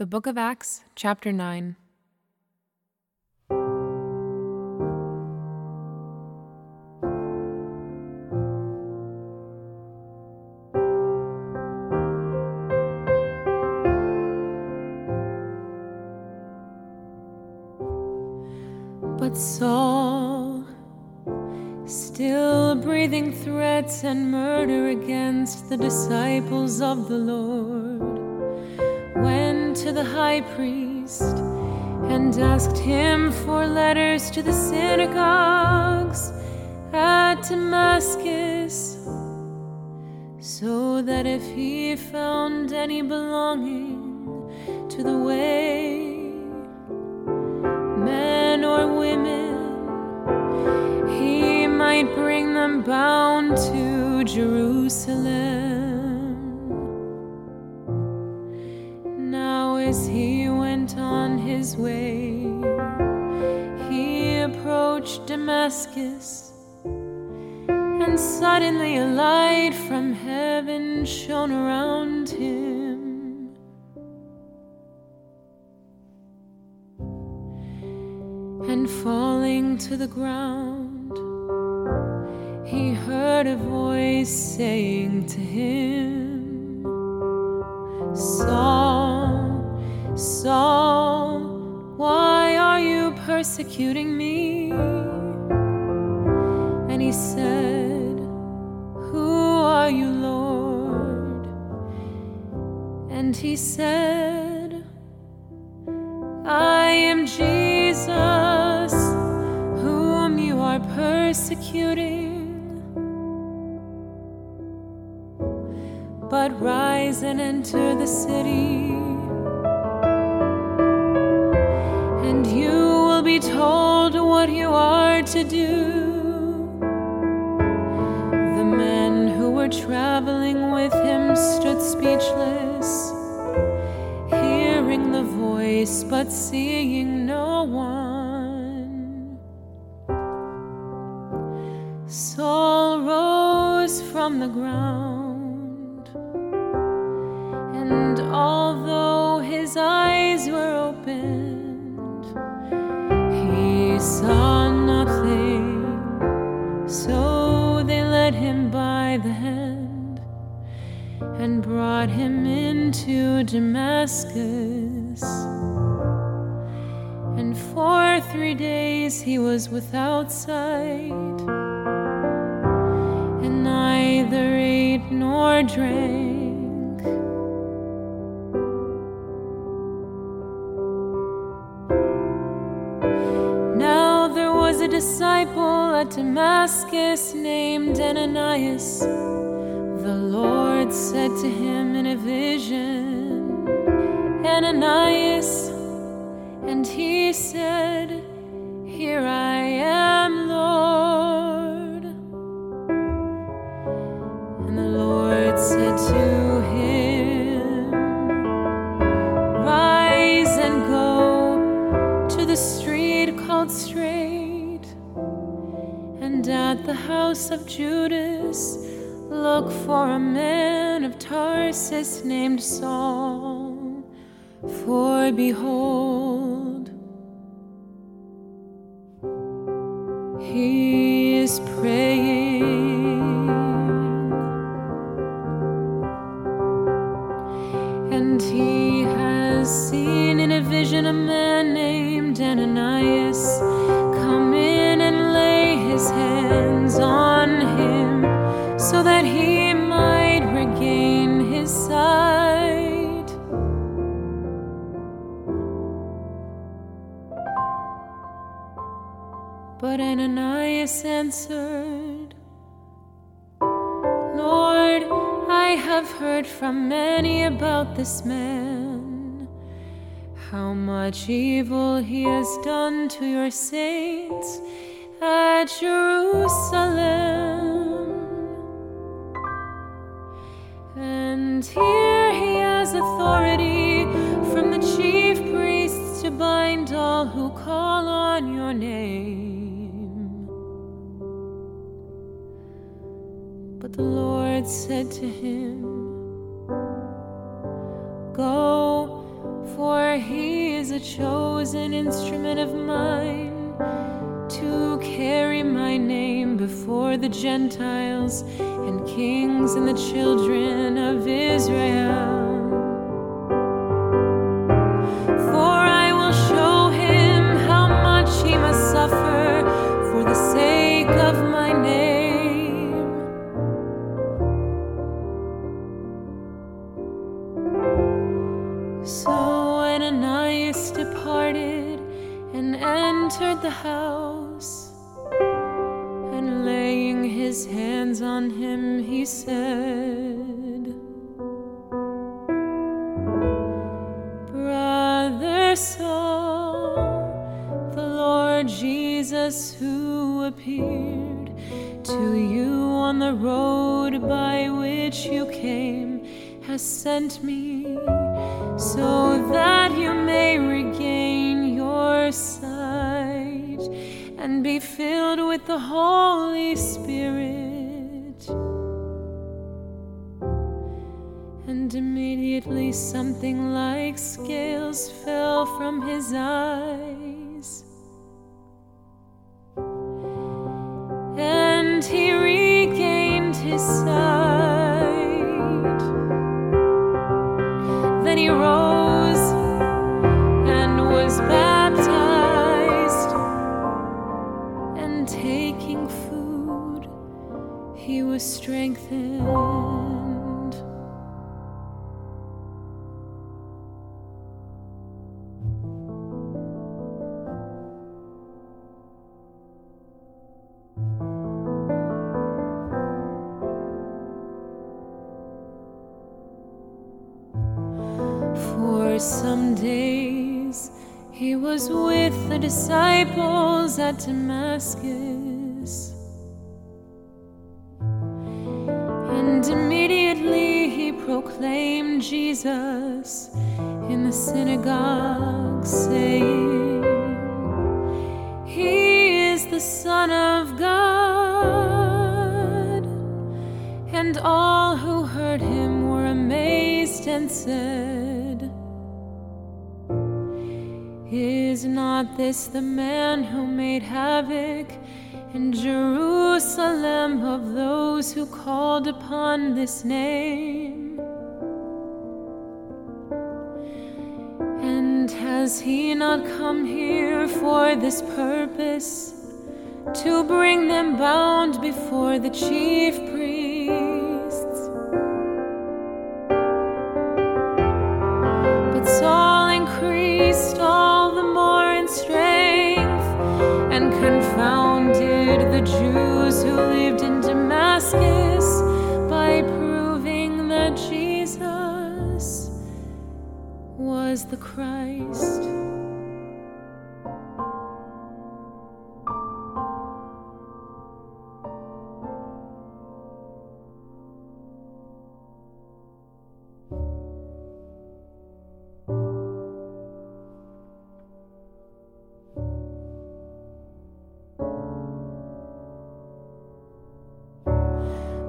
The Book of Acts, Chapter 9. But Saul, still breathing threats and murder against the disciples of the Lord, to the high priest and asked him for letters to the synagogues at Damascus, so that if he found any belonging to the way, men or women, he might bring them bound to Jerusalem. His way, he approached Damascus, and suddenly a light from heaven shone around him. And falling to the ground, he heard a voice saying to him, Saul, Saul, why are you persecuting me? And he said, Who are you, Lord? And he said, I am Jesus, whom you are persecuting. But rise and enter the city, traveling with him stood speechless hearing the voice but seeing no one. Saul rose from the ground, and brought him into Damascus. And for three days he was without sight, and neither ate nor drank. Now there was a disciple at Damascus named Ananias. The Lord said to him in a vision, Ananias, and he said, Here I am, Lord. And the Lord said to him, Rise and go to the street called Straight, and at the house of Judas look for a man of Tarsus named Saul. For behold, But Ananias answered, Lord, I have heard from many about this man, how much evil he has done to your saints at Jerusalem. And here he has authority from the chief priests to bind all who call on your name. The Lord said to him, Go, for he is a chosen instrument of mine to carry my name before the Gentiles and kings and the children of Israel. To you on the road by which you came has sent me so that you may regain your sight and be filled with the Holy Spirit. And immediately something like scales fell from his eyes. Some days he was with the disciples at Damascus. And immediately he proclaimed Jesus in the synagogue, saying, He is the Son of God. And all who heard him were amazed and said, Is not this the man who made havoc in Jerusalem of those who called upon this name? And has he not come here for this purpose? To bring them bound before the chief priests. Was the Christ.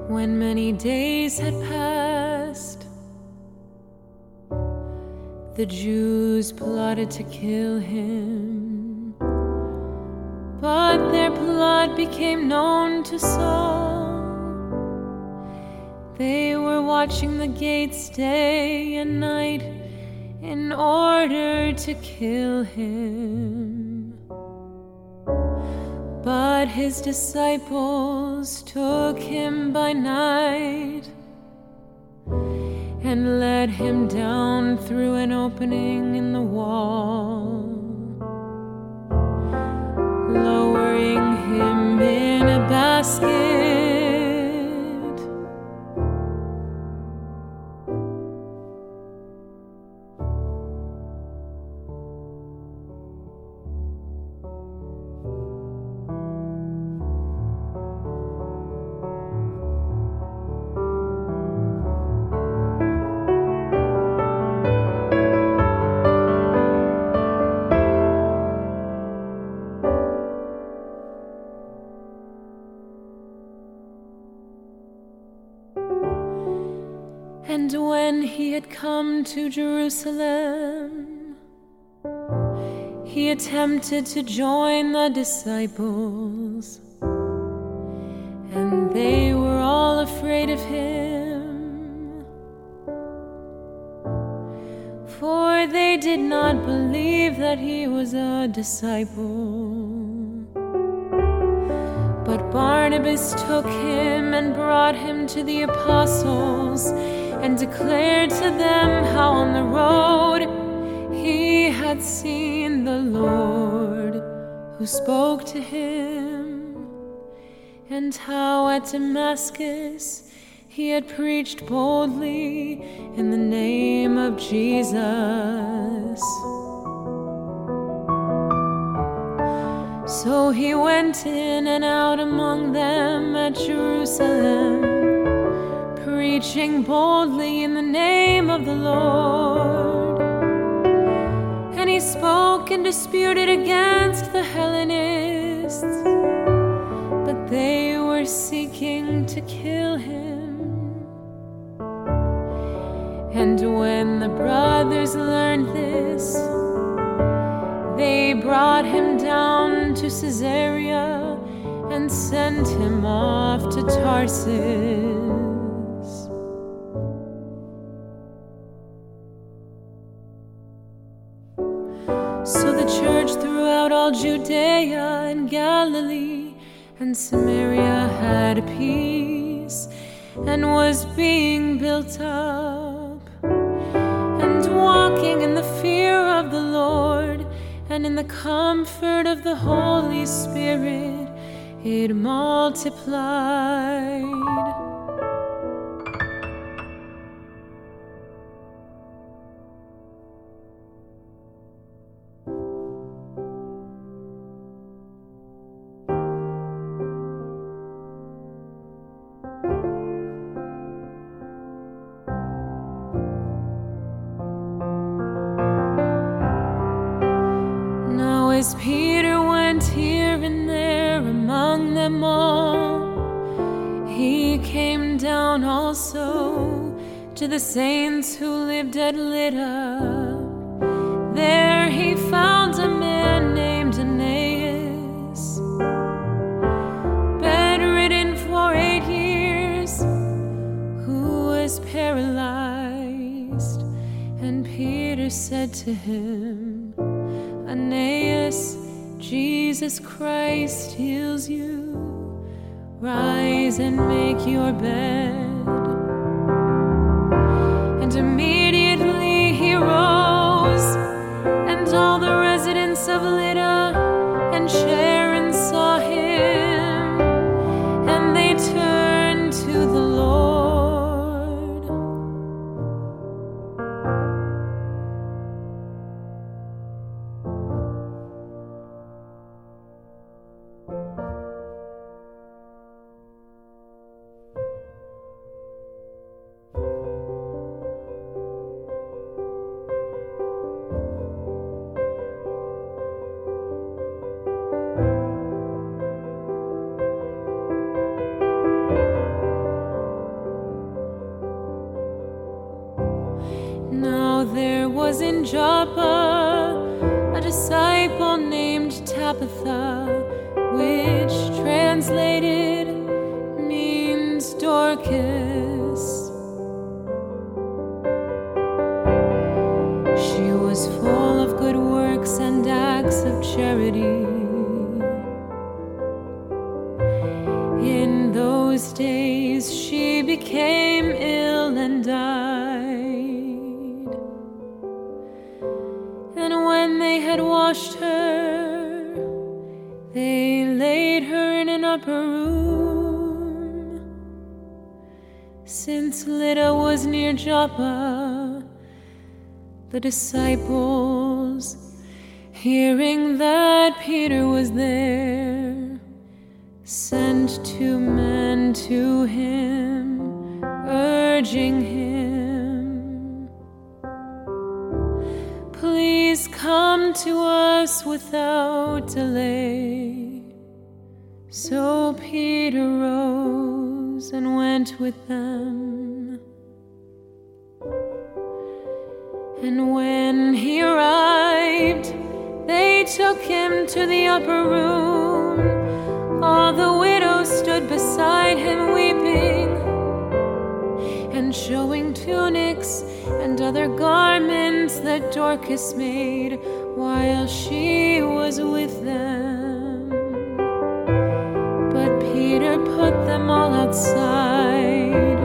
When many days had passed, the Jews plotted to kill him. But their plot became known to Saul. They were watching the gates day and night in order to kill him. But his disciples took him by night and led him down through an opening in the wall, To Jerusalem, he attempted to join the disciples, and they were all afraid of him. For they did not believe that he was a disciple. But Barnabas took him and brought him to the apostles and declared to them how on the road he had seen the Lord who spoke to him, and how at Damascus he had preached boldly in the name of Jesus. So he went in and out among them at Jerusalem, preaching boldly in the name of the Lord. And he spoke and disputed against the Hellenists, but they were seeking to kill him. And when the brothers learned this, they brought him down to Caesarea and sent him off to Tarsus. Judea and Galilee and Samaria had peace and was being built up and walking in the fear of the Lord and in the comfort of the Holy Spirit it multiplied. As Peter went here and there among them all, he came down also to the saints who lived at Lydda. There he found a man named Aeneas, bedridden for eight years, who was paralyzed. And Peter said to him, Aeneas, Jesus Christ heals you. Rise and make your bed. Joppa a disciple named Tabitha, which translated means Dorcas. Since Lydda was near Joppa, the disciples, hearing that Peter was there, sent two men to him, urging him, Please come to us without delay. So Peter rose and went with them. And when he arrived, they took him to the upper room. All the widows stood beside him weeping and showing tunics and other garments that Dorcas made while she was with them. Outside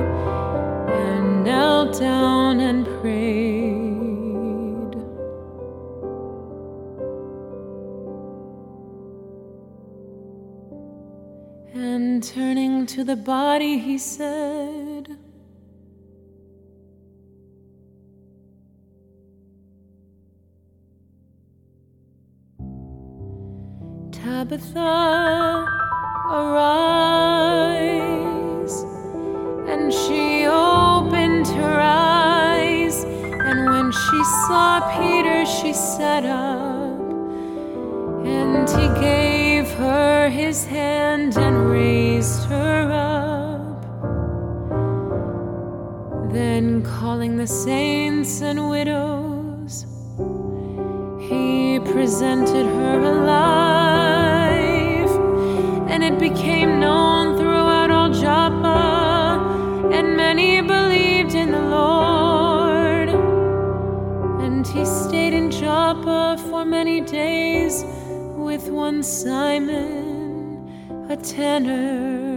and knelt down and prayed. And turning to the body, he said, Tabitha, arise. She sat up. And he gave her his hand and raised her up. Then, calling the saints and widows, he presented her alive, and it became known for many days with one Simon, a tanner.